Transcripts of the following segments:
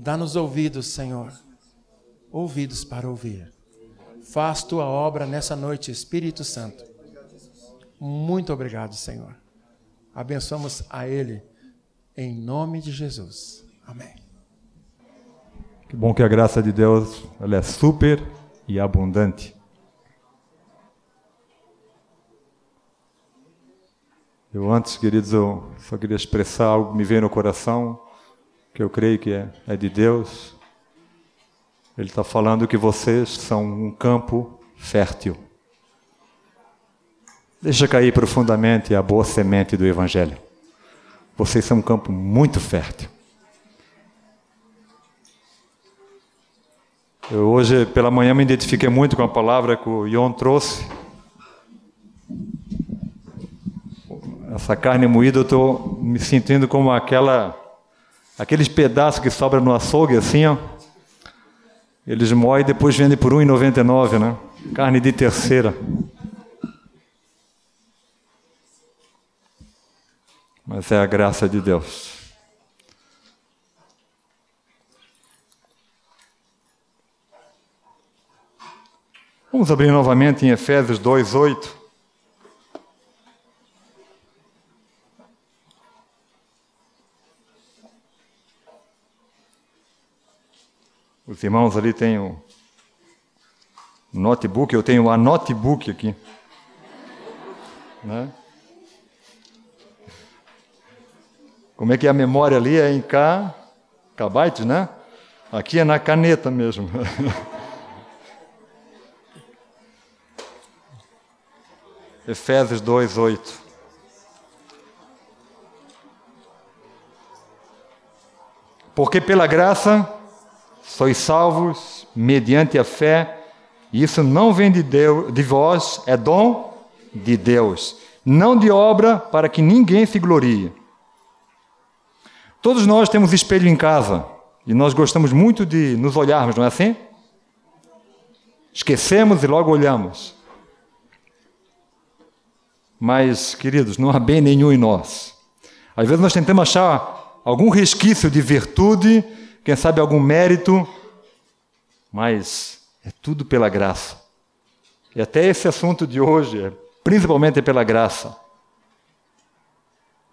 Dá-nos ouvidos, Senhor, ouvidos para ouvir. Faz tua obra nessa noite, Espírito Santo. Muito obrigado, Senhor. Abençoamos a Ele, em nome de Jesus. Amém. Que bom que a graça de Deus ela é super e abundante. Eu antes, queridos, eu só queria expressar algo que me veio no coração, que eu creio que é, é de Deus. Ele está falando que vocês são um campo fértil. Deixa cair profundamente a boa semente do Evangelho. Vocês são um campo muito fértil. Eu hoje pela manhã me identifiquei muito com a palavra que o Ion trouxe. Essa carne moída eu estou me sentindo como aquela, aqueles pedaços que sobram no açougue assim, ó. Eles moem e depois vendem por R$ 1,99, né? Carne de terceira. Mas é a graça de Deus. Vamos abrir novamente em Efésios 2:8. Os irmãos ali têm o notebook, eu tenho a notebook aqui. Né? Como é que é a memória ali é em K, kbytes, né? Aqui é na caneta mesmo. Efésios 2, 8. Porque pela graça sois salvos mediante a fé, e isso não vem de, Deus, de vós, é dom de Deus, não de obra para que ninguém se glorie. Todos nós temos espelho em casa e nós gostamos muito de nos olharmos, não é assim? Esquecemos e logo olhamos. Mas, queridos, não há bem nenhum em nós. Às vezes nós tentamos achar algum resquício de virtude, quem sabe algum mérito, mas é tudo pela graça. E até esse assunto de hoje, é principalmente pela graça.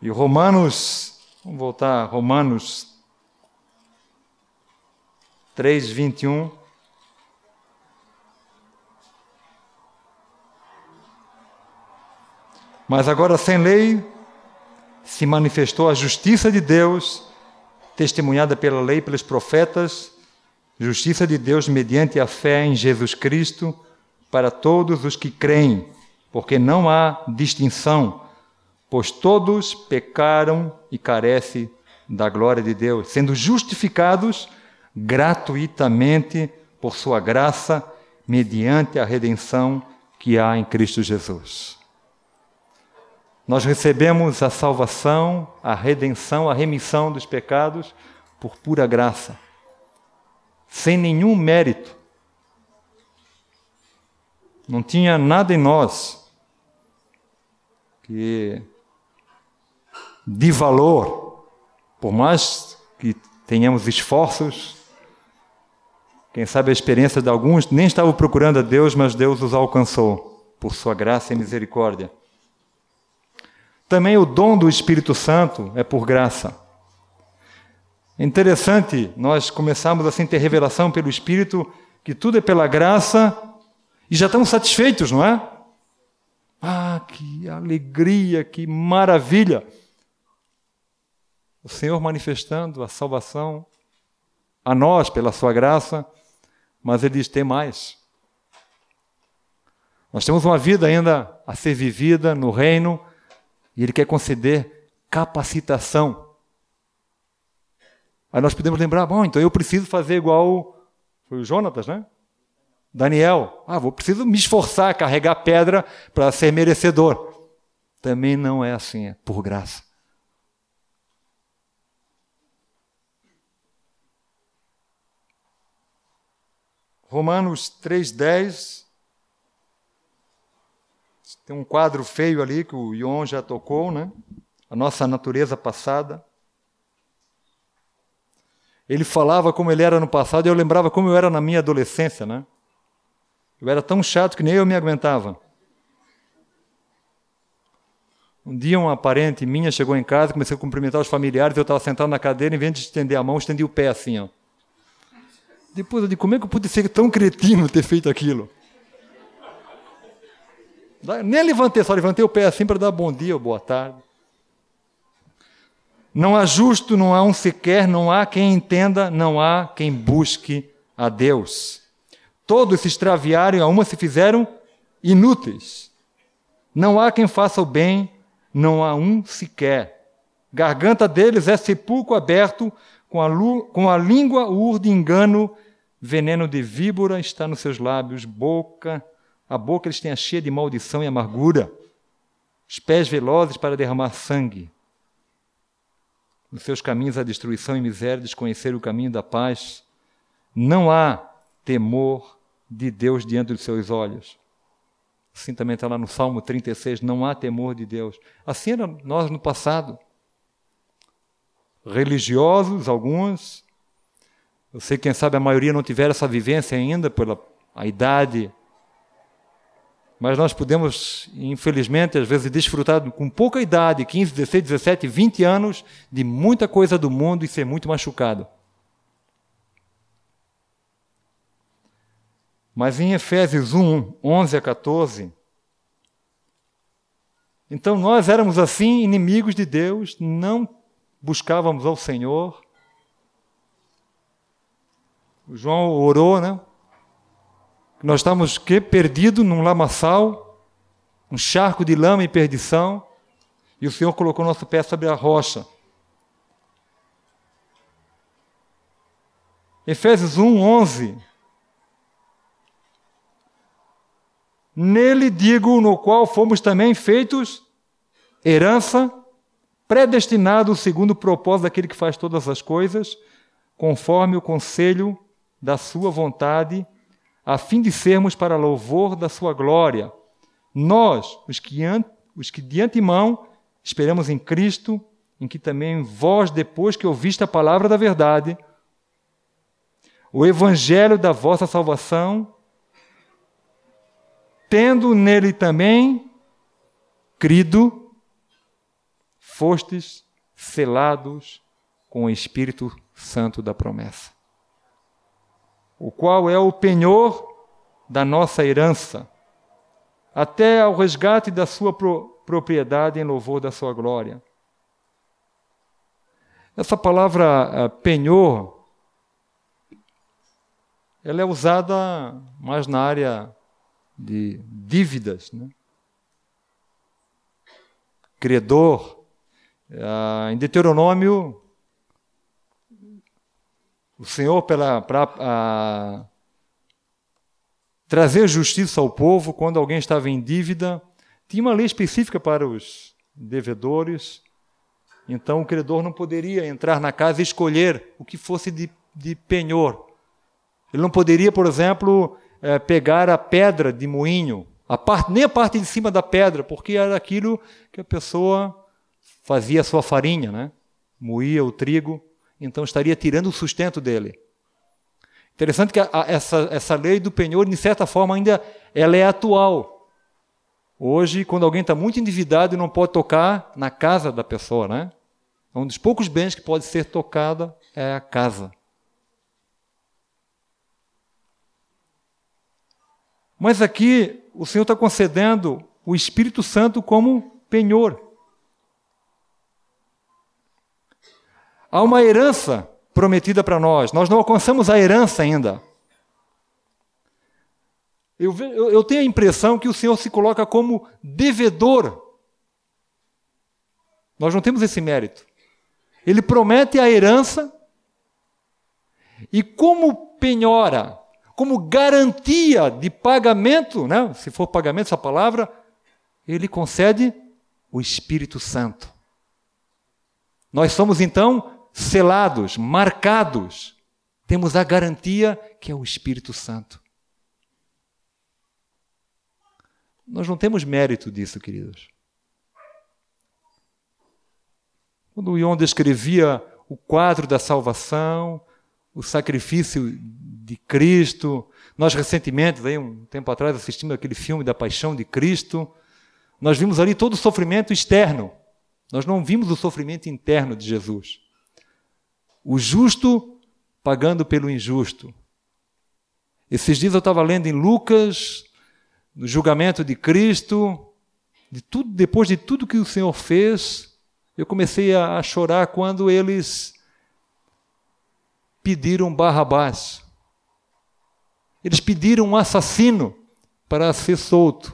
E Romanos, vamos voltar, Romanos 3, 21. Mas agora, sem lei, se manifestou a justiça de Deus, testemunhada pela lei pelos profetas, justiça de Deus mediante a fé em Jesus Cristo para todos os que creem, porque não há distinção, pois todos pecaram e carecem da glória de Deus, sendo justificados gratuitamente por sua graça, mediante a redenção que há em Cristo Jesus. Nós recebemos a salvação, a redenção, a remissão dos pecados por pura graça, sem nenhum mérito. Não tinha nada em nós que de valor, por mais que tenhamos esforços, quem sabe a experiência de alguns nem estavam procurando a Deus, mas Deus os alcançou por sua graça e misericórdia. Também o dom do Espírito Santo é por graça. É interessante nós começarmos a ter revelação pelo Espírito que tudo é pela graça e já estamos satisfeitos, não é? Ah, que alegria, que maravilha! O Senhor manifestando a salvação a nós pela sua graça, mas Ele diz: tem mais. Nós temos uma vida ainda a ser vivida no reino e Ele quer conceder capacitação. Aí nós podemos lembrar, bom, então eu preciso fazer igual foi o Jonatas, né? Daniel, ah, vou preciso me esforçar, carregar pedra para ser merecedor. Também não é assim, é por graça. Romanos 3,10 tem um quadro feio ali que o Ion já tocou, né? A nossa natureza passada. Ele falava como ele era no passado e eu lembrava como eu era na minha adolescência, né? Eu era tão chato que nem eu me aguentava. Um dia uma parente minha chegou em casa, comecei a cumprimentar os familiares, eu estava sentado na cadeira, em vez de estender a mão, estendi o pé assim, ó. Depois eu disse, como é que eu pude ser tão cretino ter feito aquilo? Nem levantei, só levantei o pé assim para dar bom dia ou boa tarde. Não há justo, não há um sequer, não há quem entenda, não há quem busque a Deus. Todos se extraviaram e a uma se fizeram inúteis. Não há quem faça o bem, não há um sequer. Garganta deles é sepulcro aberto, com a, com a língua ur de engano, veneno de víbora está nos seus lábios, boca, a boca eles têm cheia de maldição e amargura, os pés velozes para derramar sangue. Nos seus caminhos há destruição e miséria, desconhecer o caminho da paz. Não há temor de Deus diante dos seus olhos. Assim também está lá no Salmo 36, não há temor de Deus. Assim era nós no passado. Religiosos, alguns. Eu sei que, quem sabe, a maioria não tiver essa vivência ainda pela a idade mas nós podemos, infelizmente, às vezes desfrutar com pouca idade, 15, 16, 17, 20 anos, de muita coisa do mundo e ser muito machucado. Mas em Efésios 1, 11 a 14, então nós éramos assim inimigos de Deus, não buscávamos ao Senhor. O João orou, né? Nós estamos que perdidos num lamaçal, um charco de lama e perdição, e o Senhor colocou nosso pé sobre a rocha. Efésios 1, 11. Nele digo, no qual fomos também feitos herança, predestinado segundo o propósito daquele que faz todas as coisas, conforme o conselho da sua vontade a fim de sermos para louvor da sua glória. Nós, os que, os que de antemão esperamos em Cristo, em que também vós, depois que ouviste a palavra da verdade, o evangelho da vossa salvação, tendo nele também crido, fostes selados com o Espírito Santo da promessa o qual é o penhor da nossa herança, até ao resgate da sua pro propriedade em louvor da sua glória. Essa palavra uh, penhor, ela é usada mais na área de dívidas, né? credor. Uh, em Deuteronômio o Senhor para trazer justiça ao povo quando alguém estava em dívida. Tinha uma lei específica para os devedores. Então o credor não poderia entrar na casa e escolher o que fosse de, de penhor. Ele não poderia, por exemplo, é, pegar a pedra de moinho, a parte, nem a parte de cima da pedra, porque era aquilo que a pessoa fazia a sua farinha, né? moía o trigo então estaria tirando o sustento dele. Interessante que a, a, essa, essa lei do penhor, de certa forma, ainda ela é atual. Hoje, quando alguém está muito endividado e não pode tocar na casa da pessoa, né? Um dos poucos bens que pode ser tocada é a casa. Mas aqui o Senhor está concedendo o Espírito Santo como penhor. Há uma herança prometida para nós. Nós não alcançamos a herança ainda. Eu, eu, eu, tenho a impressão que o Senhor se coloca como devedor. Nós não temos esse mérito. Ele promete a herança e, como penhora, como garantia de pagamento, né? se for pagamento essa palavra, ele concede o Espírito Santo. Nós somos então selados, marcados, temos a garantia que é o Espírito Santo. Nós não temos mérito disso, queridos. Quando o Ion descrevia o quadro da salvação, o sacrifício de Cristo. Nós recentemente, aí, um tempo atrás, assistimos aquele filme da Paixão de Cristo. Nós vimos ali todo o sofrimento externo. Nós não vimos o sofrimento interno de Jesus. O justo pagando pelo injusto. Esses dias eu estava lendo em Lucas, no julgamento de Cristo, de tudo, depois de tudo que o Senhor fez, eu comecei a, a chorar quando eles pediram Barrabás. Eles pediram um assassino para ser solto.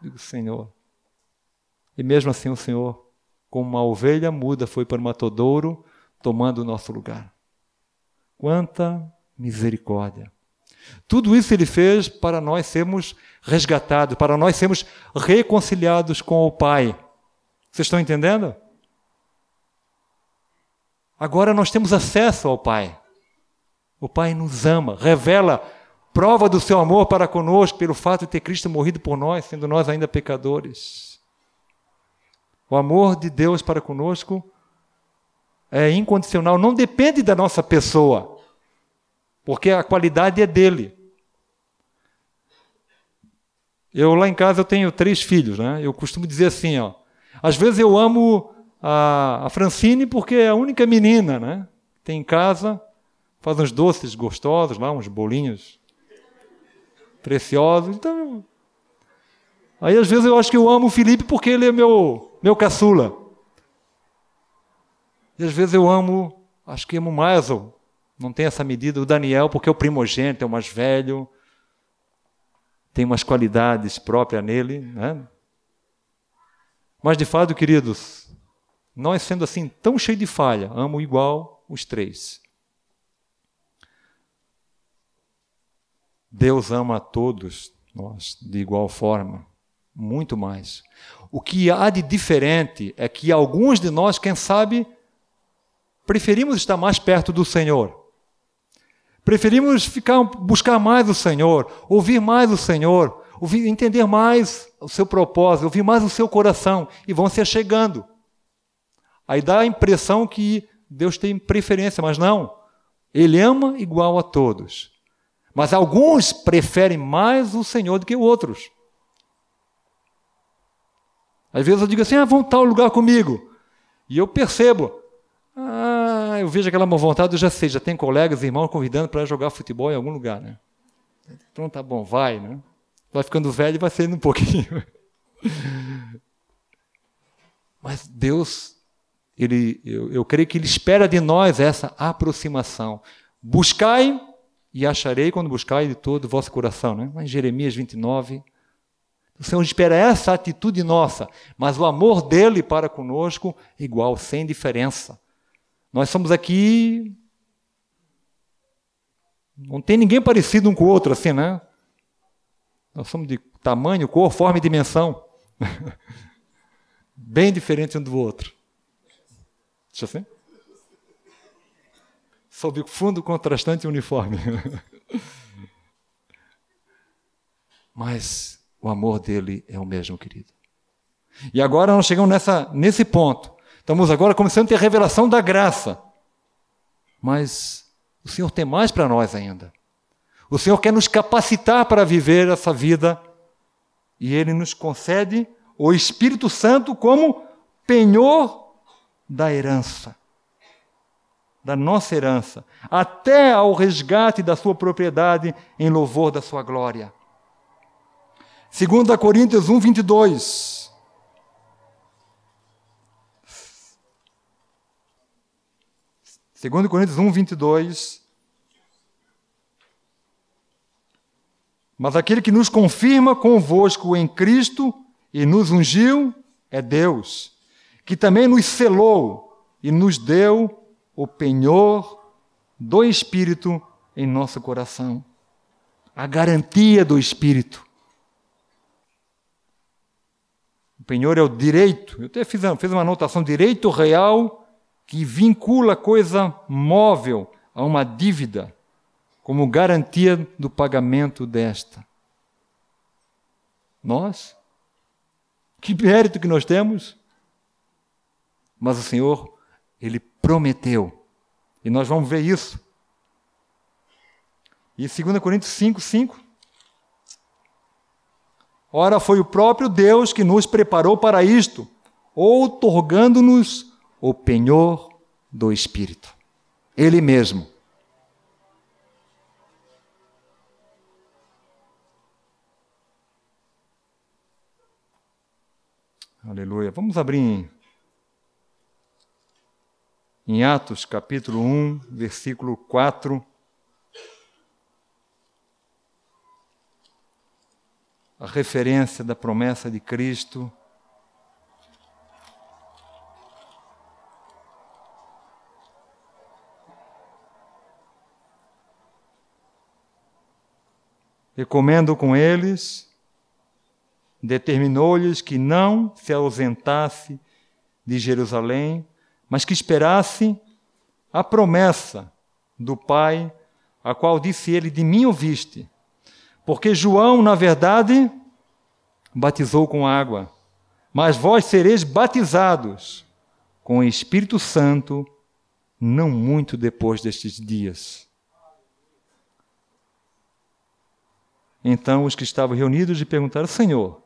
Digo, Senhor. E mesmo assim o Senhor, como uma ovelha muda, foi para o matodouro, tomando o nosso lugar. Quanta misericórdia. Tudo isso ele fez para nós sermos resgatados, para nós sermos reconciliados com o Pai. Vocês estão entendendo? Agora nós temos acesso ao Pai. O Pai nos ama, revela prova do seu amor para conosco pelo fato de ter Cristo morrido por nós, sendo nós ainda pecadores. O amor de Deus para conosco é incondicional, não depende da nossa pessoa, porque a qualidade é dele. Eu lá em casa eu tenho três filhos, né? Eu costumo dizer assim, ó. Às vezes eu amo a, a Francine porque é a única menina, né? Tem em casa, faz uns doces gostosos lá, uns bolinhos preciosos. Então, aí às vezes eu acho que eu amo o Felipe porque ele é meu meu caçula. E às vezes eu amo, acho que amo mais, não tem essa medida, o Daniel porque é o primogênito, é o mais velho, tem umas qualidades próprias nele, né? Mas de fato, queridos, nós, sendo assim tão cheio de falha, amo igual os três. Deus ama a todos nós de igual forma, muito mais. O que há de diferente é que alguns de nós, quem sabe, preferimos estar mais perto do Senhor. Preferimos ficar buscar mais o Senhor, ouvir mais o Senhor, ouvir, entender mais o seu propósito, ouvir mais o seu coração e vão se chegando. Aí dá a impressão que Deus tem preferência, mas não. Ele ama igual a todos. Mas alguns preferem mais o Senhor do que outros. Às vezes eu digo assim: ah, vão tal lugar comigo. E eu percebo. Ah, eu vejo aquela má vontade, eu já sei, já tem colegas, irmãos convidando para jogar futebol em algum lugar, né? Então tá bom, vai, né? Vai ficando velho e vai saindo um pouquinho. Mas Deus ele, eu, eu creio que ele espera de nós essa aproximação. Buscai e acharei quando buscai de todo o vosso coração. Né? Em Jeremias 29. O Senhor espera essa atitude nossa, mas o amor dele para conosco igual, sem diferença. Nós somos aqui. Não tem ninguém parecido um com o outro assim, né? Nós somos de tamanho, cor, forma e dimensão. Bem diferente um do outro. Deixa assim? Sob fundo contrastante e uniforme. Mas o amor dele é o mesmo, querido. E agora nós chegamos nessa, nesse ponto. Estamos agora começando a ter a revelação da graça. Mas o Senhor tem mais para nós ainda. O Senhor quer nos capacitar para viver essa vida e Ele nos concede o Espírito Santo como penhor da herança, da nossa herança, até ao resgate da sua propriedade em louvor da sua glória. 2 Coríntios 1, 22. Segundo Coríntios 1, 22. Mas aquele que nos confirma convosco em Cristo e nos ungiu é Deus que também nos selou e nos deu o penhor do Espírito em nosso coração. A garantia do Espírito. O penhor é o direito. Eu até fiz, fiz uma anotação: direito real que vincula coisa móvel a uma dívida, como garantia do pagamento desta. Nós? Que mérito que nós temos? Mas o Senhor, Ele prometeu. E nós vamos ver isso. E 2 Coríntios 5, 5. Ora, foi o próprio Deus que nos preparou para isto, outorgando-nos o penhor do Espírito. Ele mesmo. Aleluia. Vamos abrir em, em Atos capítulo 1, versículo 4. A referência da promessa de Cristo. Recomendo com eles determinou-lhes que não se ausentasse de Jerusalém, mas que esperasse a promessa do Pai, a qual disse ele: De mim ouviste. Porque João, na verdade, batizou com água, mas vós sereis batizados com o Espírito Santo não muito depois destes dias. Então os que estavam reunidos lhe perguntaram: Senhor,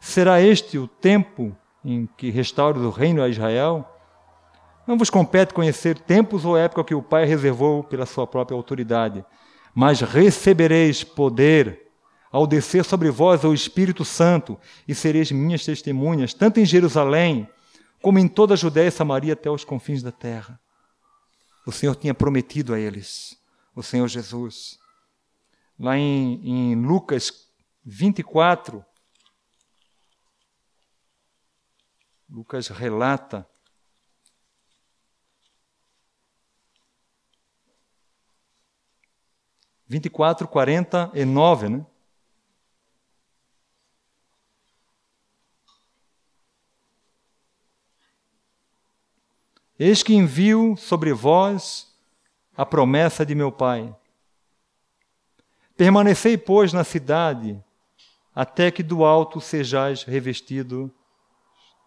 Será este o tempo em que restaures o reino a Israel? Não vos compete conhecer tempos ou época que o Pai reservou pela sua própria autoridade, mas recebereis poder ao descer sobre vós o Espírito Santo e sereis minhas testemunhas, tanto em Jerusalém como em toda a Judéia e Samaria até os confins da terra. O Senhor tinha prometido a eles, o Senhor Jesus. Lá em, em Lucas 24, Lucas relata vinte e quatro, quarenta e nove, né? Eis que envio sobre vós a promessa de meu Pai. Permanecei, pois, na cidade, até que do alto sejais revestido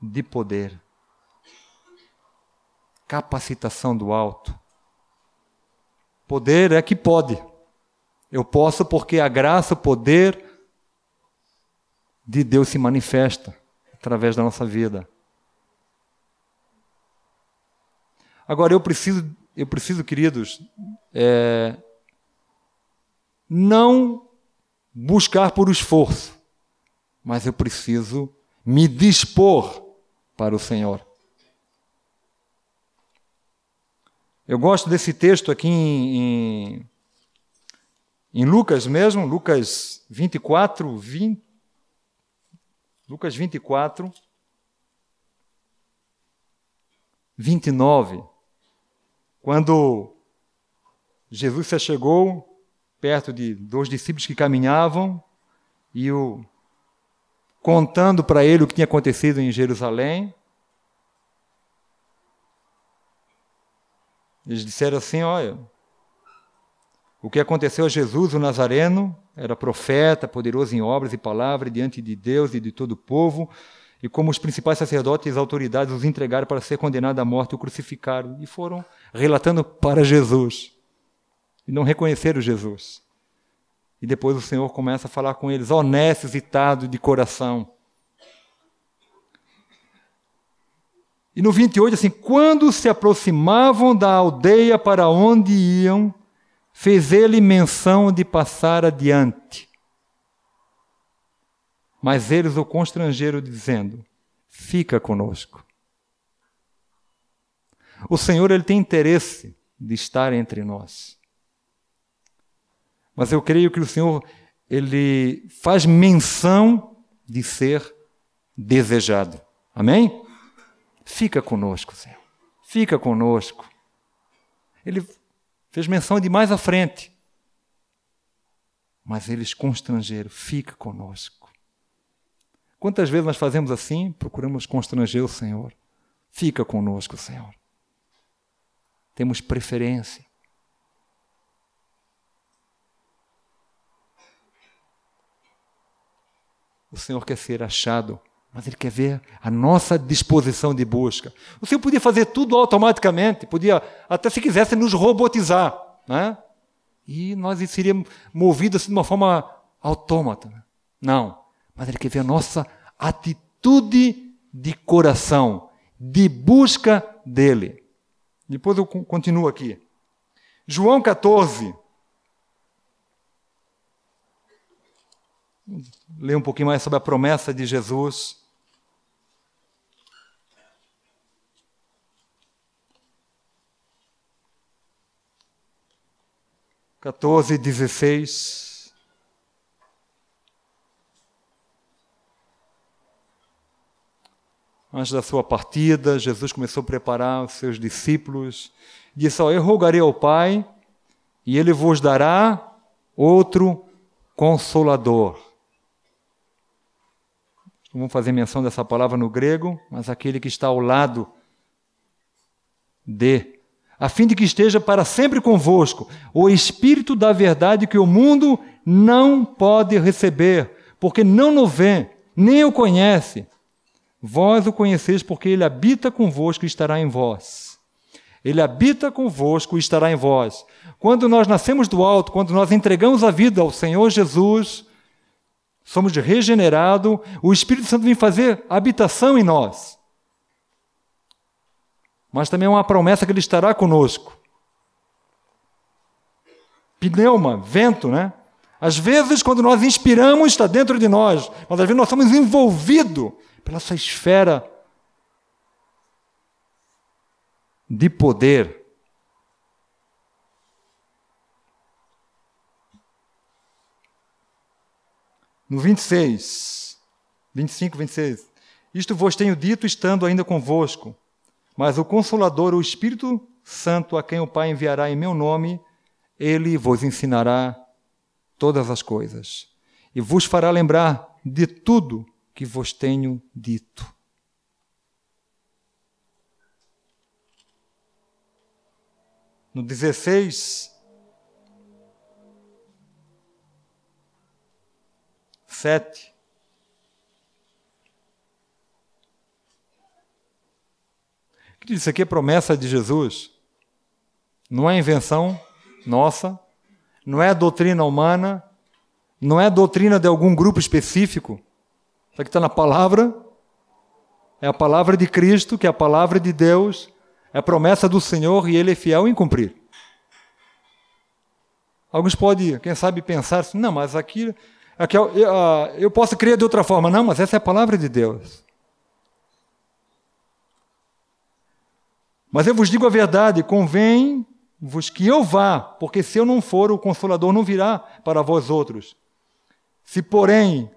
de poder. Capacitação do alto. Poder é que pode. Eu posso porque a graça, o poder de Deus se manifesta através da nossa vida. Agora eu preciso, eu preciso, queridos, é, não buscar por esforço, mas eu preciso me dispor para o Senhor. Eu gosto desse texto aqui em, em, em Lucas mesmo, Lucas 24, 20, Lucas 24, 29, quando Jesus se chegou perto de dois discípulos que caminhavam e o contando para ele o que tinha acontecido em Jerusalém. Eles disseram assim: olha, o que aconteceu a Jesus, o Nazareno, era profeta, poderoso em obras e palavras diante de Deus e de todo o povo, e como os principais sacerdotes e autoridades os entregaram para ser condenado à morte, o crucificaram e foram relatando para Jesus. E não reconheceram Jesus. E depois o Senhor começa a falar com eles, ó necessitado de coração. E no 28, assim, quando se aproximavam da aldeia para onde iam, fez ele menção de passar adiante. Mas eles o constrangeram, dizendo: Fica conosco. O Senhor ele tem interesse de estar entre nós. Mas eu creio que o Senhor ele faz menção de ser desejado. Amém? Fica conosco, Senhor. Fica conosco. Ele fez menção de mais à frente. Mas eles constrangeram, fica conosco. Quantas vezes nós fazemos assim? Procuramos constranger o Senhor. Fica conosco, Senhor. Temos preferência. O Senhor quer ser achado mas Ele quer ver a nossa disposição de busca. O Senhor podia fazer tudo automaticamente, podia, até se quisesse, nos robotizar, né? e nós seríamos movidos de uma forma autômata. Né? Não, mas Ele quer ver a nossa atitude de coração, de busca dEle. Depois eu continuo aqui. João 14. Ler um pouquinho mais sobre a promessa de Jesus. 14, 16. Antes da sua partida, Jesus começou a preparar os seus discípulos. Disse: oh, Eu rogarei ao Pai, e ele vos dará outro consolador. Vamos fazer menção dessa palavra no grego, mas aquele que está ao lado de a fim de que esteja para sempre convosco o Espírito da verdade que o mundo não pode receber, porque não o vê, nem o conhece. Vós o conheceis porque ele habita convosco e estará em vós. Ele habita convosco e estará em vós. Quando nós nascemos do alto, quando nós entregamos a vida ao Senhor Jesus, somos regenerados, o Espírito Santo vem fazer habitação em nós mas também é uma promessa que Ele estará conosco. Pneuma, vento, né? Às vezes, quando nós inspiramos, está dentro de nós, mas às vezes nós somos envolvidos pela essa esfera de poder. No 26, 25, 26. Isto vos tenho dito estando ainda convosco mas o Consolador, o Espírito Santo, a quem o Pai enviará em meu nome, ele vos ensinará todas as coisas e vos fará lembrar de tudo que vos tenho dito. No 16, 7. Isso aqui é promessa de Jesus. Não é invenção nossa, não é doutrina humana, não é doutrina de algum grupo específico. Isso aqui está na palavra, é a palavra de Cristo, que é a palavra de Deus, é a promessa do Senhor e Ele é fiel em cumprir. Alguns podem, quem sabe, pensar assim: não, mas aqui, aqui eu, eu, eu posso crer de outra forma. Não, mas essa é a palavra de Deus. Mas eu vos digo a verdade: convém-vos que eu vá, porque se eu não for, o Consolador não virá para vós outros. Se, porém,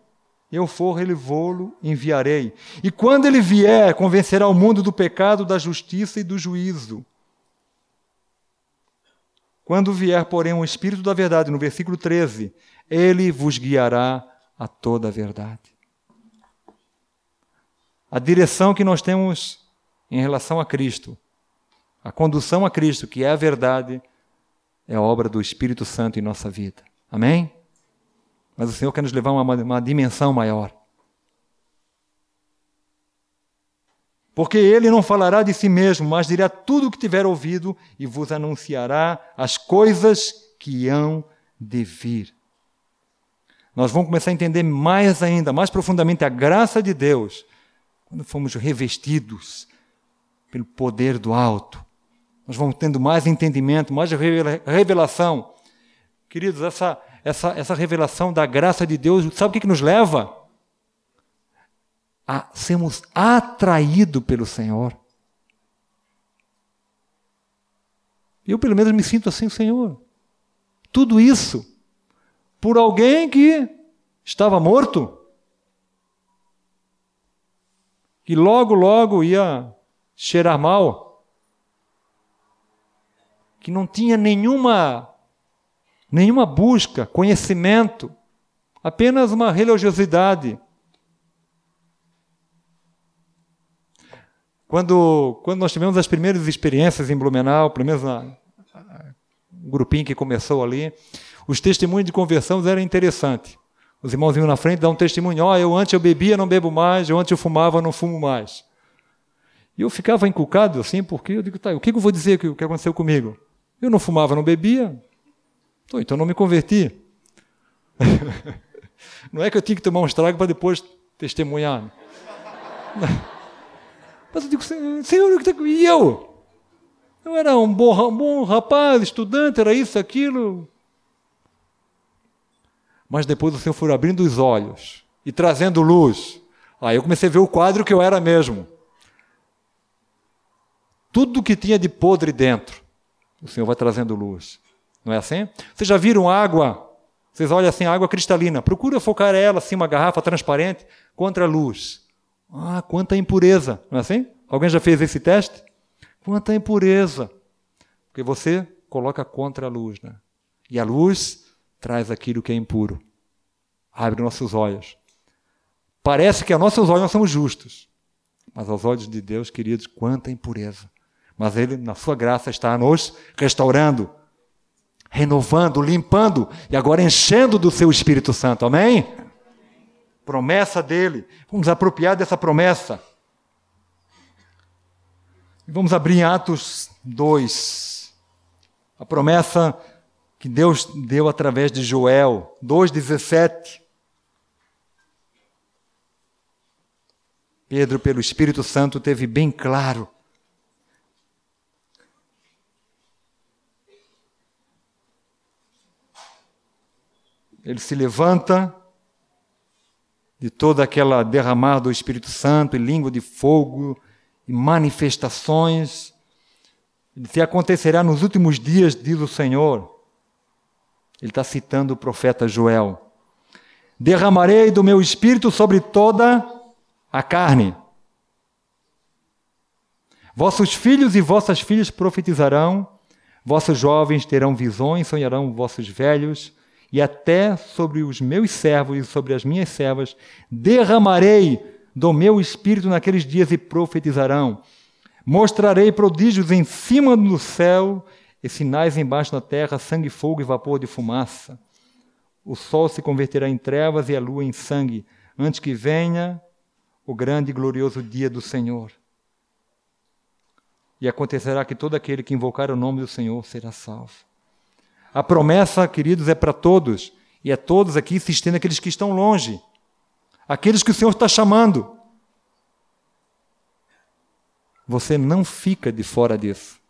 eu for, ele vou-lo enviarei. E quando ele vier, convencerá o mundo do pecado, da justiça e do juízo. Quando vier, porém, o Espírito da Verdade, no versículo 13, ele vos guiará a toda a verdade. A direção que nós temos em relação a Cristo a condução a Cristo, que é a verdade, é obra do Espírito Santo em nossa vida. Amém? Mas o Senhor quer nos levar a uma, uma dimensão maior. Porque ele não falará de si mesmo, mas dirá tudo o que tiver ouvido e vos anunciará as coisas que hão de vir. Nós vamos começar a entender mais ainda, mais profundamente a graça de Deus, quando fomos revestidos pelo poder do alto nós vamos tendo mais entendimento, mais revelação. Queridos, essa, essa, essa revelação da graça de Deus, sabe o que, que nos leva? A sermos atraídos pelo Senhor. Eu, pelo menos, me sinto assim, Senhor. Tudo isso por alguém que estava morto, que logo, logo ia cheirar mal que não tinha nenhuma nenhuma busca, conhecimento, apenas uma religiosidade. Quando, quando nós tivemos as primeiras experiências em Blumenau, pelo menos na, um grupinho que começou ali, os testemunhos de conversão eram interessantes. Os irmãos na frente dar um testemunho: ó, oh, eu antes eu bebia, não bebo mais, eu antes eu fumava, não fumo mais. E eu ficava encucado assim, porque eu digo, tá, o que eu vou dizer que, que aconteceu comigo? Eu não fumava, não bebia, então não me converti. não é que eu tinha que tomar um estrago para depois testemunhar. Mas eu digo, Senhor, e eu? Eu era um bom, um bom rapaz, estudante, era isso, aquilo. Mas depois o Senhor foi abrindo os olhos e trazendo luz. Aí eu comecei a ver o quadro que eu era mesmo. Tudo que tinha de podre dentro, o Senhor vai trazendo luz. Não é assim? Vocês já viram água? Vocês olham assim, água cristalina. Procura focar ela assim, uma garrafa transparente, contra a luz. Ah, quanta impureza. Não é assim? Alguém já fez esse teste? Quanta impureza. Porque você coloca contra a luz. Né? E a luz traz aquilo que é impuro. Abre nossos olhos. Parece que a nossos olhos nós somos justos. Mas aos olhos de Deus, queridos, quanta impureza. Mas Ele, na sua graça, está nos restaurando, renovando, limpando e agora enchendo do seu Espírito Santo. Amém? Promessa dele. Vamos apropriar dessa promessa. Vamos abrir em Atos 2. A promessa que Deus deu através de Joel 2,17. Pedro, pelo Espírito Santo, teve bem claro ele se levanta de toda aquela derramar do Espírito Santo e língua de fogo e manifestações. Se acontecerá nos últimos dias, diz o Senhor. Ele está citando o profeta Joel. Derramarei do meu espírito sobre toda a carne. Vossos filhos e vossas filhas profetizarão, vossos jovens terão visões, sonharão vossos velhos e até sobre os meus servos e sobre as minhas servas derramarei do meu espírito naqueles dias e profetizarão. Mostrarei prodígios em cima do céu e sinais embaixo da terra, sangue, fogo e vapor de fumaça. O sol se converterá em trevas e a lua em sangue, antes que venha o grande e glorioso dia do Senhor. E acontecerá que todo aquele que invocar o nome do Senhor será salvo. A promessa, queridos, é para todos. E é todos aqui se estende aqueles que estão longe. Aqueles que o Senhor está chamando. Você não fica de fora disso.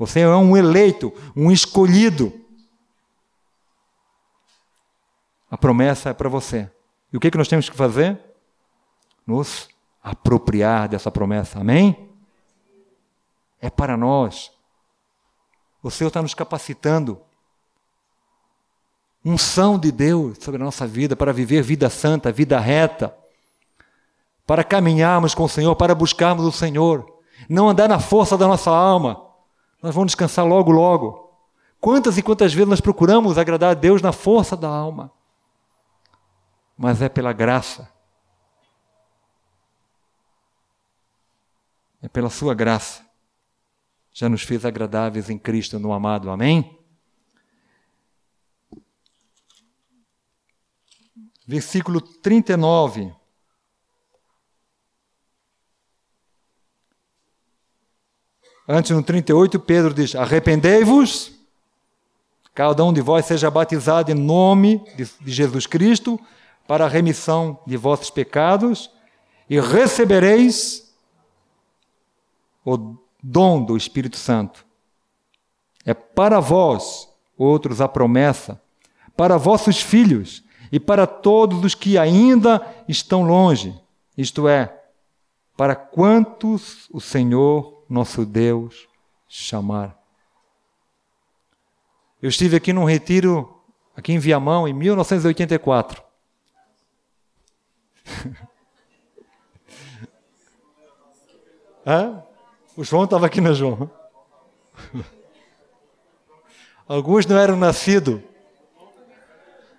Você é um eleito, um escolhido. A promessa é para você. E o que, que nós temos que fazer? Nos apropriar dessa promessa. Amém? É para nós. O Senhor está nos capacitando unção de Deus sobre a nossa vida para viver vida santa, vida reta, para caminharmos com o Senhor, para buscarmos o Senhor, não andar na força da nossa alma. Nós vamos descansar logo, logo. Quantas e quantas vezes nós procuramos agradar a Deus na força da alma? Mas é pela graça. É pela sua graça. Já nos fez agradáveis em Cristo no amado. Amém? versículo 39. Antes, no 38, Pedro diz: Arrependei-vos, cada um de vós seja batizado em nome de Jesus Cristo, para a remissão de vossos pecados, e recebereis o dom do Espírito Santo. É para vós, outros, a promessa, para vossos filhos e para todos os que ainda estão longe, isto é, para quantos o Senhor nosso Deus chamar. Eu estive aqui num retiro, aqui em Viamão, em 1984. Hã? O João estava aqui, né, João? Alguns não eram nascidos.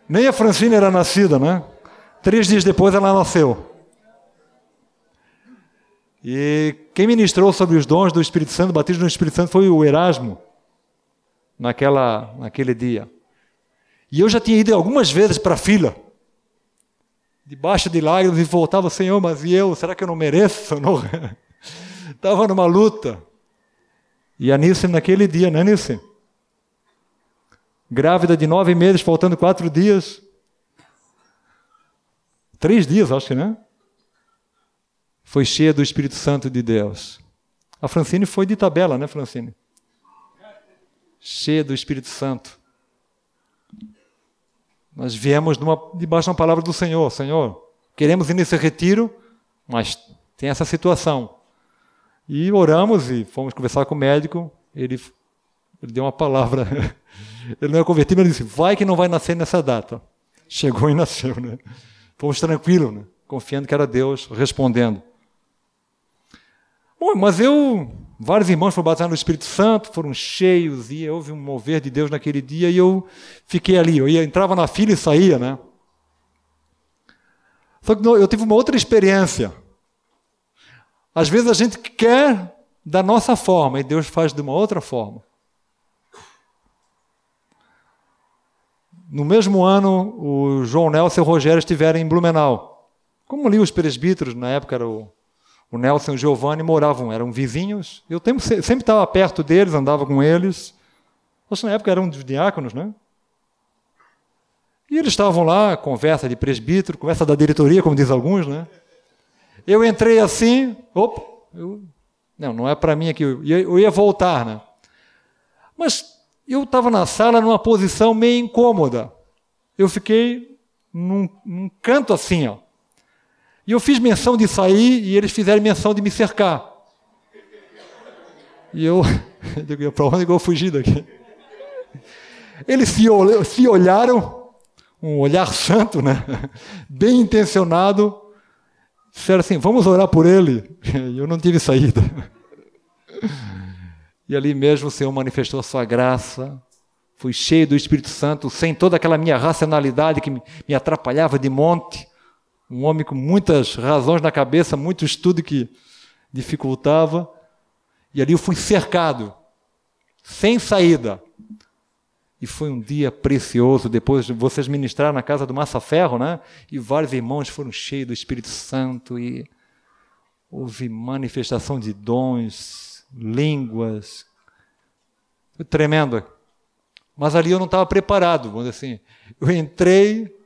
Nem a Francine era nascida, né? Três dias depois ela nasceu. E quem ministrou sobre os dons do Espírito Santo, batismo no Espírito Santo, foi o Erasmo, naquela, naquele dia. E eu já tinha ido algumas vezes para a fila. debaixo de lágrimas e voltava, Senhor, mas e eu? Será que eu não mereço? Estava numa luta. E a Nice naquele dia, né, Nice? Grávida de nove meses, faltando quatro dias. Três dias, acho que, né? Foi cheia do Espírito Santo de Deus. A Francine foi de tabela, né, Francine? Cheia do Espírito Santo. Nós viemos numa, debaixo de uma palavra do Senhor. Senhor, queremos ir nesse retiro, mas tem essa situação. E oramos e fomos conversar com o médico. Ele, ele deu uma palavra. Ele não é convertido, mas ele disse: vai que não vai nascer nessa data. Chegou e nasceu. Né? Fomos tranquilos, né? confiando que era Deus respondendo. Bom, mas eu, vários irmãos foram batizados no Espírito Santo, foram cheios, e houve um mover de Deus naquele dia, e eu fiquei ali. Eu ia, entrava na fila e saía, né? Só que eu tive uma outra experiência. Às vezes a gente quer da nossa forma, e Deus faz de uma outra forma. No mesmo ano, o João Nelson e o Rogério estiveram em Blumenau. Como ali os presbíteros, na época era o o Nelson e o Giovanni moravam, eram vizinhos. Eu sempre estava perto deles, andava com eles. Acho na época eram dos diáconos, né? E eles estavam lá, conversa de presbítero, conversa da diretoria, como diz alguns, né? Eu entrei assim, opa, eu, não, não é para mim aqui, eu ia, eu ia voltar, né? Mas eu estava na sala numa posição meio incômoda. Eu fiquei num, num canto assim, ó. E eu fiz menção de sair e eles fizeram menção de me cercar. E eu, eu para onde eu vou fugir daqui? Eles se, se olharam, um olhar santo, né? bem intencionado, disseram assim: vamos orar por ele. E eu não tive saída. E ali mesmo o Senhor manifestou a sua graça, fui cheio do Espírito Santo, sem toda aquela minha racionalidade que me atrapalhava de monte um homem com muitas razões na cabeça, muito estudo que dificultava. E ali eu fui cercado, sem saída. E foi um dia precioso. Depois vocês ministraram na casa do Massa Ferro, né? E vários irmãos foram cheios do Espírito Santo e houve manifestação de dons, línguas. Foi tremendo. Mas ali eu não estava preparado, dizer assim. Eu entrei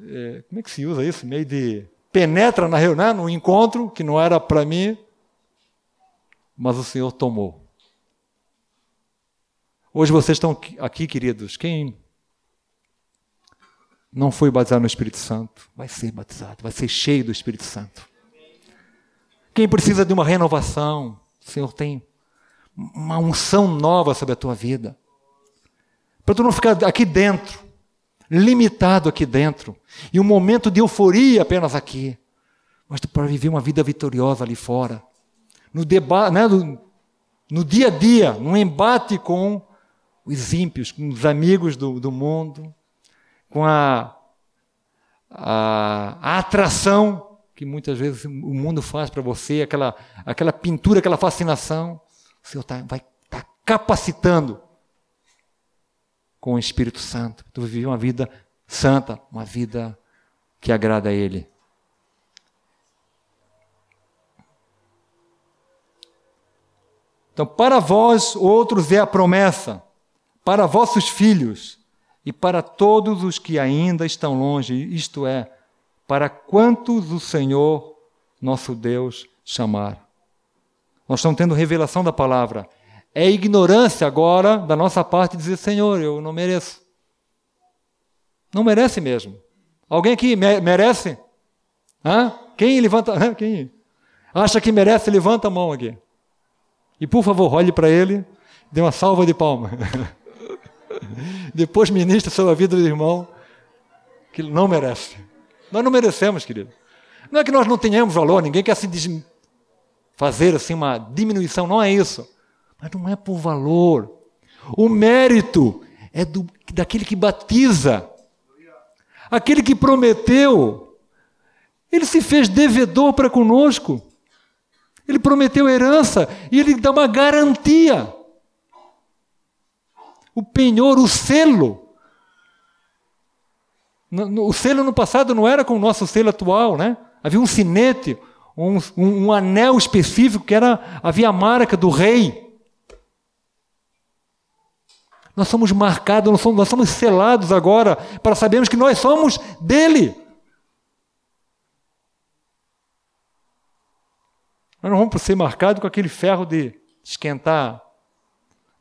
é, como é que se usa isso? Meio de penetra na reunião, no encontro, que não era para mim, mas o Senhor tomou. Hoje vocês estão aqui, queridos, quem não foi batizado no Espírito Santo, vai ser batizado, vai ser cheio do Espírito Santo. Quem precisa de uma renovação, o Senhor tem uma unção nova sobre a tua vida. Para tu não ficar aqui dentro, limitado aqui dentro, e um momento de euforia apenas aqui, mas para viver uma vida vitoriosa ali fora, no debate, né, no, no dia a dia, no embate com os ímpios, com os amigos do, do mundo, com a, a, a, atração que muitas vezes o mundo faz para você, aquela, aquela pintura, aquela fascinação, o Senhor tá, vai estar tá capacitando com o Espírito Santo. Tu viver uma vida santa, uma vida que agrada a Ele. Então, para vós outros é a promessa, para vossos filhos e para todos os que ainda estão longe, isto é, para quantos o Senhor, nosso Deus, chamar. Nós estamos tendo revelação da palavra. É ignorância agora da nossa parte dizer: Senhor, eu não mereço. Não merece mesmo. Alguém aqui merece? Hã? Quem levanta? Quem acha que merece, levanta a mão aqui. E por favor, olhe para ele, dê uma salva de palma. Depois ministra sobre a vida do irmão que não merece. Nós não merecemos, querido. Não é que nós não tenhamos valor, ninguém quer se fazer assim uma diminuição, não é isso. Mas não é por valor. O mérito é do, daquele que batiza. Aquele que prometeu. Ele se fez devedor para conosco. Ele prometeu herança e ele dá uma garantia. O penhor, o selo. O selo no passado não era com o nosso selo atual, né? Havia um sinete, um, um anel específico que era havia a marca do rei. Nós somos marcados, nós somos, nós somos selados agora para sabermos que nós somos dele. Nós não vamos ser marcados com aquele ferro de esquentar.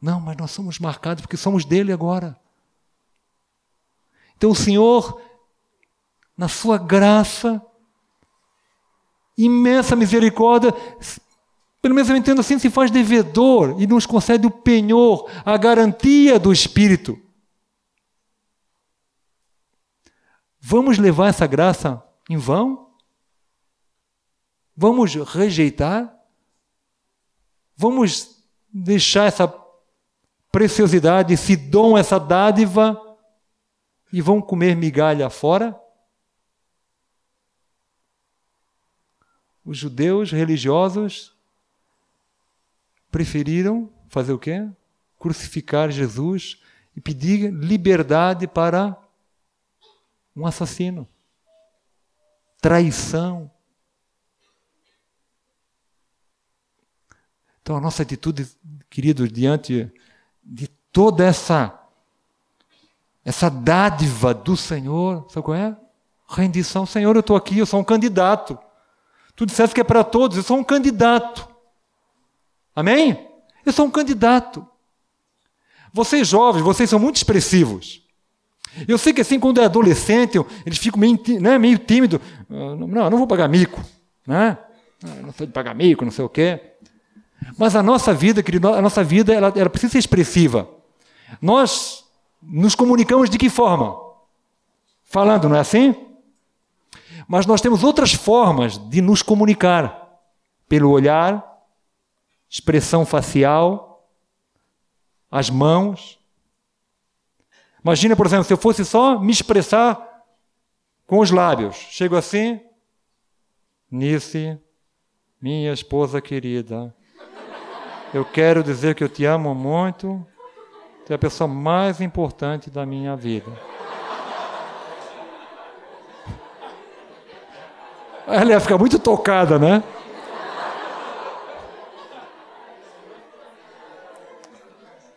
Não, mas nós somos marcados porque somos dele agora. Então o Senhor, na sua graça, imensa misericórdia, pelo menos eu entendo assim, se faz devedor e nos concede o penhor, a garantia do Espírito. Vamos levar essa graça em vão? Vamos rejeitar? Vamos deixar essa preciosidade, esse dom, essa dádiva e vão comer migalha fora? Os judeus religiosos preferiram fazer o quê? Crucificar Jesus e pedir liberdade para um assassino. Traição. Então, a nossa atitude, queridos, diante de toda essa essa dádiva do Senhor, sabe qual é? Rendição, Senhor, eu estou aqui, eu sou um candidato. Tu disseste que é para todos, eu sou um candidato. Amém? Eu sou um candidato. Vocês jovens, vocês são muito expressivos. Eu sei que assim, quando é adolescente, eles ficam meio, né, meio tímidos. Ah, não, não vou pagar mico. Né? Ah, não sou de pagar mico, não sei o quê. Mas a nossa vida, querido, a nossa vida, ela, ela precisa ser expressiva. Nós nos comunicamos de que forma? Falando, não é assim? Mas nós temos outras formas de nos comunicar. Pelo olhar, expressão facial, as mãos. Imagina, por exemplo, se eu fosse só me expressar com os lábios. Chego assim, Nice, minha esposa querida, eu quero dizer que eu te amo muito, tu é a pessoa mais importante da minha vida. Ela ia ficar muito tocada, né?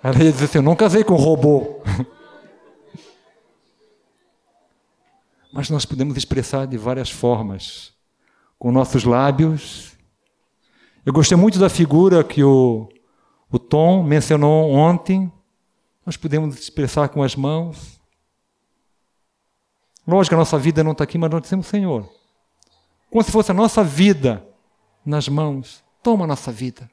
Ela ia dizer assim: Eu não casei com um robô. Mas nós podemos expressar de várias formas, com nossos lábios. Eu gostei muito da figura que o, o Tom mencionou ontem. Nós podemos expressar com as mãos. Lógico, a nossa vida não está aqui, mas nós dizemos Senhor. Como se fosse a nossa vida nas mãos. Toma a nossa vida.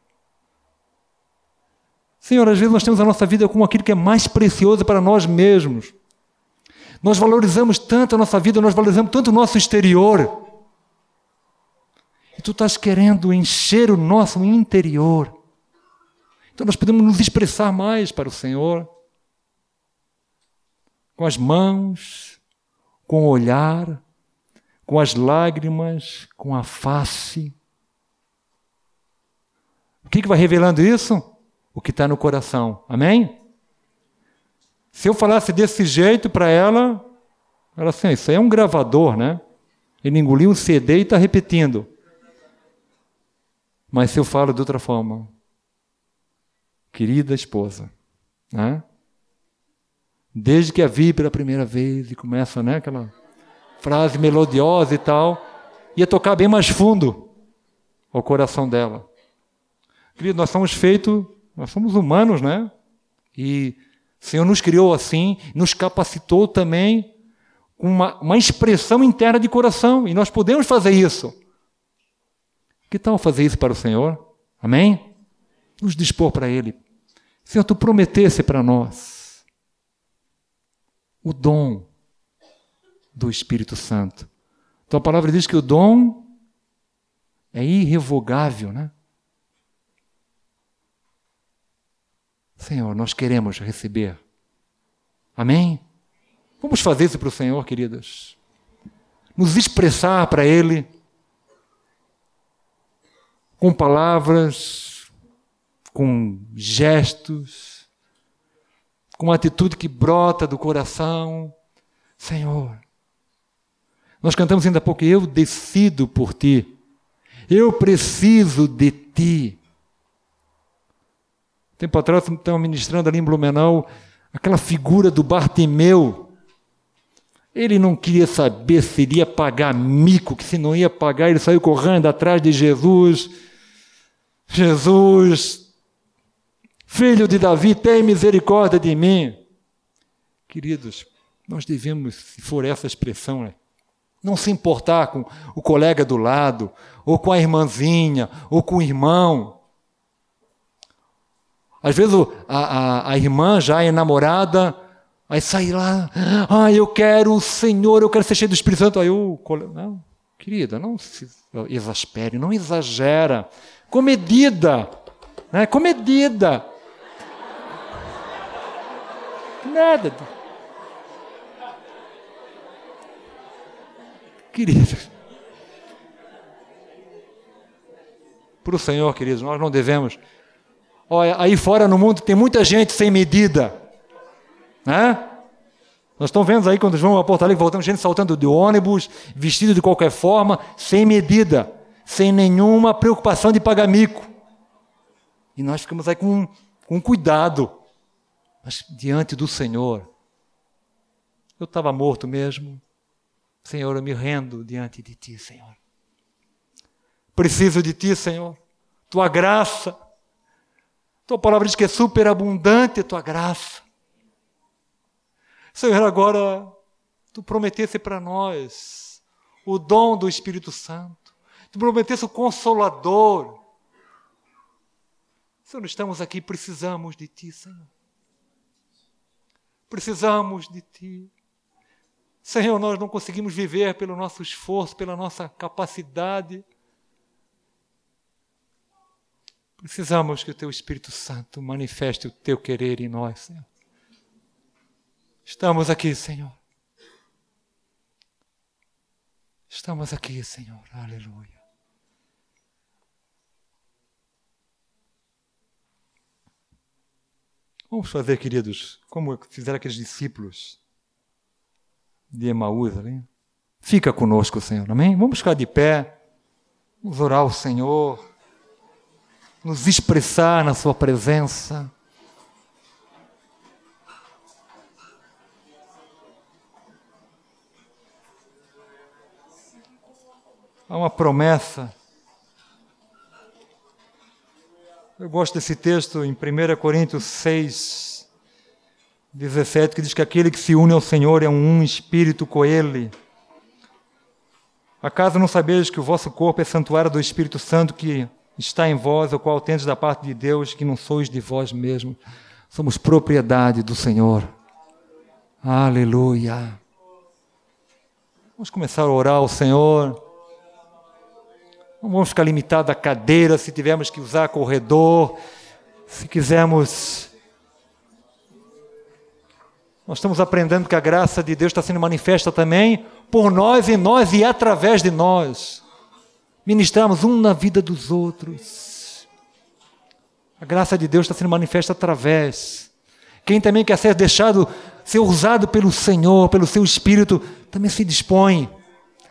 Senhor, às vezes nós temos a nossa vida como aquilo que é mais precioso para nós mesmos. Nós valorizamos tanto a nossa vida, nós valorizamos tanto o nosso exterior. E tu estás querendo encher o nosso interior. Então nós podemos nos expressar mais para o Senhor. Com as mãos, com o olhar, com as lágrimas, com a face. O que, que vai revelando isso? O que está no coração. Amém? Se eu falasse desse jeito para ela, ela assim, isso aí é um gravador, né? Ele engoliu um CD e está repetindo. Mas se eu falo de outra forma, querida esposa, né? Desde que a vi pela primeira vez e começa, né, aquela frase melodiosa e tal, ia tocar bem mais fundo ao coração dela. Querido, nós somos feitos nós somos humanos, né? E o Senhor nos criou assim, nos capacitou também com uma, uma expressão interna de coração, e nós podemos fazer isso. Que tal fazer isso para o Senhor? Amém? Nos dispor para Ele. Senhor, tu prometesse para nós o dom do Espírito Santo. Tua palavra diz que o dom é irrevogável, né? Senhor, nós queremos receber. Amém? Vamos fazer isso para o Senhor, queridas. Nos expressar para Ele com palavras, com gestos, com uma atitude que brota do coração. Senhor, Nós cantamos ainda há pouco, eu decido por ti. Eu preciso de ti. Tempo atrás, estava ministrando ali em Blumenau, aquela figura do Bartimeu. Ele não queria saber se iria pagar mico, que se não ia pagar, ele saiu correndo atrás de Jesus. Jesus, filho de Davi, tem misericórdia de mim. Queridos, nós devemos, se for essa expressão, né, não se importar com o colega do lado, ou com a irmãzinha, ou com o irmão. Às vezes a, a, a irmã já é namorada, aí sai lá, ah, eu quero o Senhor, eu quero ser cheio do Espírito Santo. Aí o não, querida, não se exaspere, não exagera. Com medida, né? com medida. Nada. Queridos, para o Senhor, queridos, nós não devemos. Olha, aí fora no mundo tem muita gente sem medida. Né? Nós estamos vendo aí quando vamos a Porto Alegre, voltamos gente saltando de ônibus, vestido de qualquer forma, sem medida, sem nenhuma preocupação de pagar mico. E nós ficamos aí com, com cuidado. Mas diante do Senhor, eu estava morto mesmo, Senhor, eu me rendo diante de Ti, Senhor. Preciso de Ti, Senhor. Tua graça. Tua palavra diz que é superabundante a Tua graça. Senhor, agora Tu prometesse para nós o dom do Espírito Santo. Tu prometesse o Consolador. Senhor, estamos aqui, precisamos de Ti, Senhor. Precisamos de Ti. Senhor, nós não conseguimos viver pelo nosso esforço, pela nossa capacidade. Precisamos que o Teu Espírito Santo manifeste o Teu querer em nós, Senhor. Estamos aqui, Senhor. Estamos aqui, Senhor. Aleluia. Vamos fazer, queridos, como fizeram aqueles discípulos de Emaús ali. Fica conosco, Senhor, amém? Vamos ficar de pé, vamos orar ao Senhor, nos expressar na Sua presença. Há uma promessa. Eu gosto desse texto em 1 Coríntios 6, 17, que diz que aquele que se une ao Senhor é um espírito com Ele. Acaso não sabeis que o vosso corpo é santuário do Espírito Santo que está em vós, o qual tendes da parte de Deus, que não sois de vós mesmos? Somos propriedade do Senhor. Aleluia. Vamos começar a orar ao Senhor. Não vamos ficar limitados à cadeira se tivermos que usar corredor, se quisermos nós estamos aprendendo que a graça de Deus está sendo manifesta também por nós, em nós e através de nós. Ministramos um na vida dos outros. A graça de Deus está sendo manifesta através. Quem também quer ser deixado, ser usado pelo Senhor, pelo seu Espírito, também se dispõe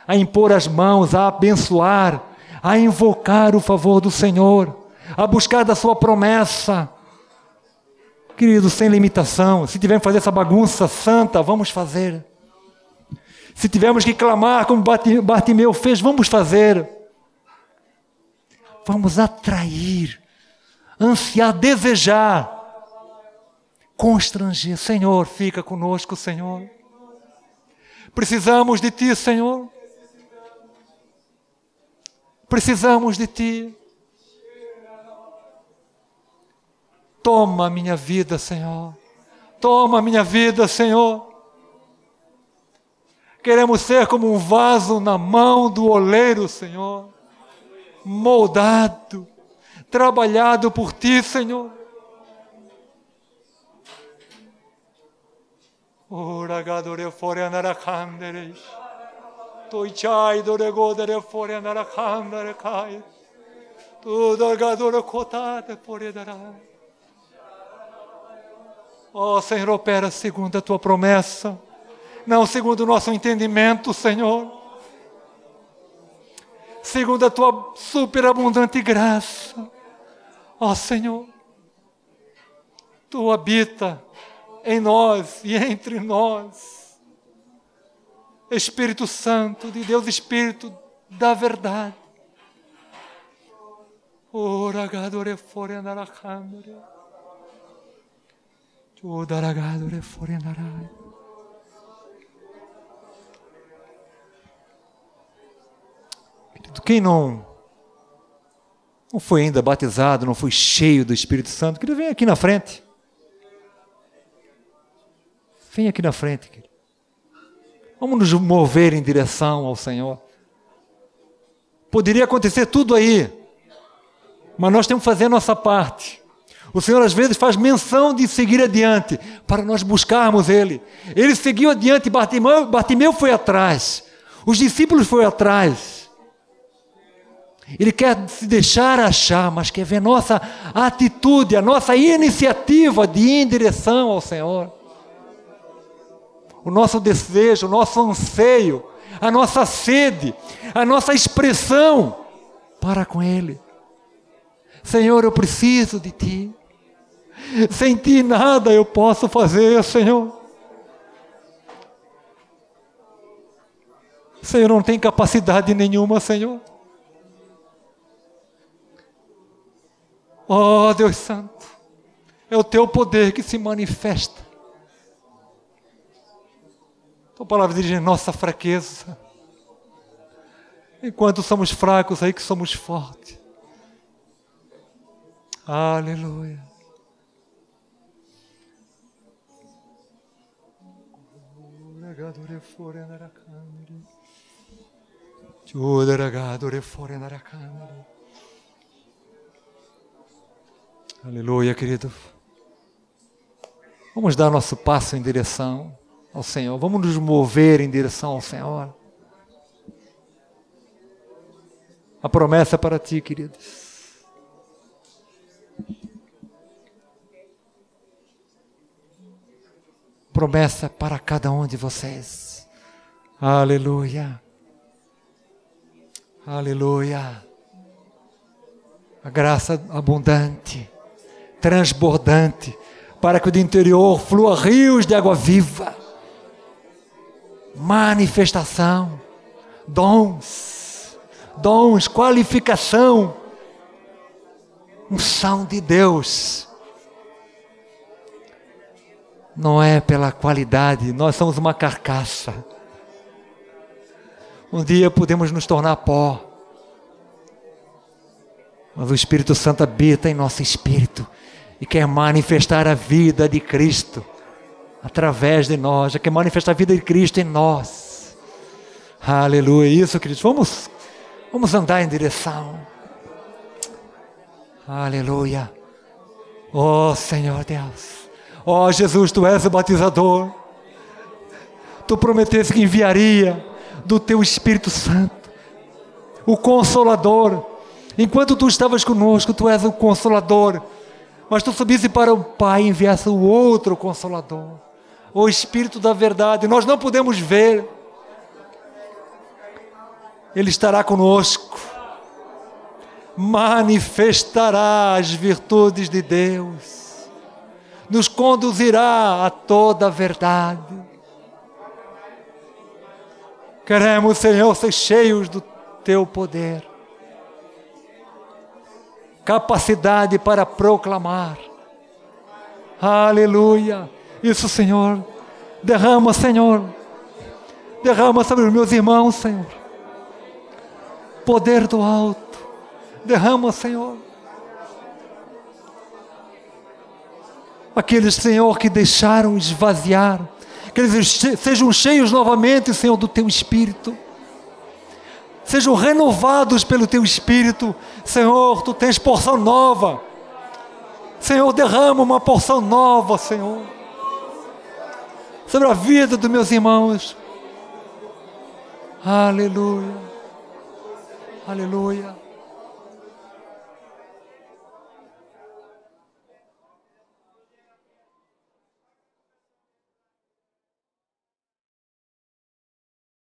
a impor as mãos, a abençoar, a invocar o favor do Senhor, a buscar da sua promessa Querido, sem limitação. Se tivermos que fazer essa bagunça santa, vamos fazer. Se tivermos que clamar como Bartimeu fez, vamos fazer. Vamos atrair, ansiar, desejar, constranger. Senhor, fica conosco, Senhor. Precisamos de Ti, Senhor. Precisamos de Ti. Toma a minha vida, Senhor. Toma a minha vida, Senhor. Queremos ser como um vaso na mão do oleiro, Senhor. Moldado, trabalhado por Ti, Senhor. Oragadore fore anarakanderes. Toichai dore godere fore anarakandere kai. Tu dorgadore kotate fore darai. Ó oh, Senhor, opera segundo a tua promessa, não segundo o nosso entendimento, Senhor. Segundo a tua superabundante graça. Ó Senhor, tu habita em nós e entre nós. Espírito Santo de Deus, Espírito da verdade. Oragadore fore andaracandore. Odaragadore fore andarai. Quem não não foi ainda batizado, não foi cheio do Espírito Santo, querido, vem aqui na frente. Vem aqui na frente, querido. Vamos nos mover em direção ao Senhor. Poderia acontecer tudo aí, mas nós temos que fazer a nossa parte. O Senhor às vezes faz menção de seguir adiante para nós buscarmos Ele. Ele seguiu adiante, Bartimeu, Bartimeu foi atrás, os discípulos foram atrás. Ele quer se deixar achar, mas quer ver nossa atitude, a nossa iniciativa de ir em direção ao Senhor. O nosso desejo, o nosso anseio, a nossa sede, a nossa expressão para com Ele. Senhor, eu preciso de Ti. Sem Ti nada eu posso fazer, Senhor. Senhor, não tem capacidade nenhuma, Senhor. Oh, Deus Santo, é o teu poder que se manifesta. Tua palavra diz nossa fraqueza. Enquanto somos fracos, aí que somos fortes. Aleluia. Fore narakandri. Oregadore fore narakandri. Aleluia, querido. Vamos dar nosso passo em direção ao Senhor. Vamos nos mover em direção ao Senhor. A promessa para ti, queridos. Promessa para cada um de vocês. Aleluia. Aleluia. A graça abundante transbordante, para que do interior flua rios de água viva. Manifestação, dons, dons, qualificação, unção de Deus. Não é pela qualidade, nós somos uma carcaça. Um dia podemos nos tornar pó. Mas o Espírito Santo habita em nosso espírito e quer manifestar a vida de Cristo através de nós, quer manifestar a vida de Cristo em nós. Aleluia. Isso, queridos. Vamos, vamos andar em direção. Aleluia. Oh Senhor Deus. Oh Jesus, tu és o batizador. Tu prometeste que enviaria do teu Espírito Santo, o Consolador. Enquanto tu estavas conosco, tu és o Consolador mas tu subisse para o Pai e enviasse o outro consolador, o Espírito da verdade. Nós não podemos ver, Ele estará conosco, manifestará as virtudes de Deus, nos conduzirá a toda a verdade. Queremos, Senhor, ser cheios do Teu poder capacidade para proclamar. Aleluia. Isso, Senhor. Derrama, Senhor. Derrama sobre os meus irmãos, Senhor. Poder do alto. Derrama, Senhor. Aqueles, Senhor, que deixaram esvaziar, que eles sejam cheios novamente, Senhor, do teu espírito sejam renovados pelo teu espírito. Senhor, tu tens porção nova. Senhor, derrama uma porção nova, Senhor, sobre a vida dos meus irmãos. Aleluia. Aleluia.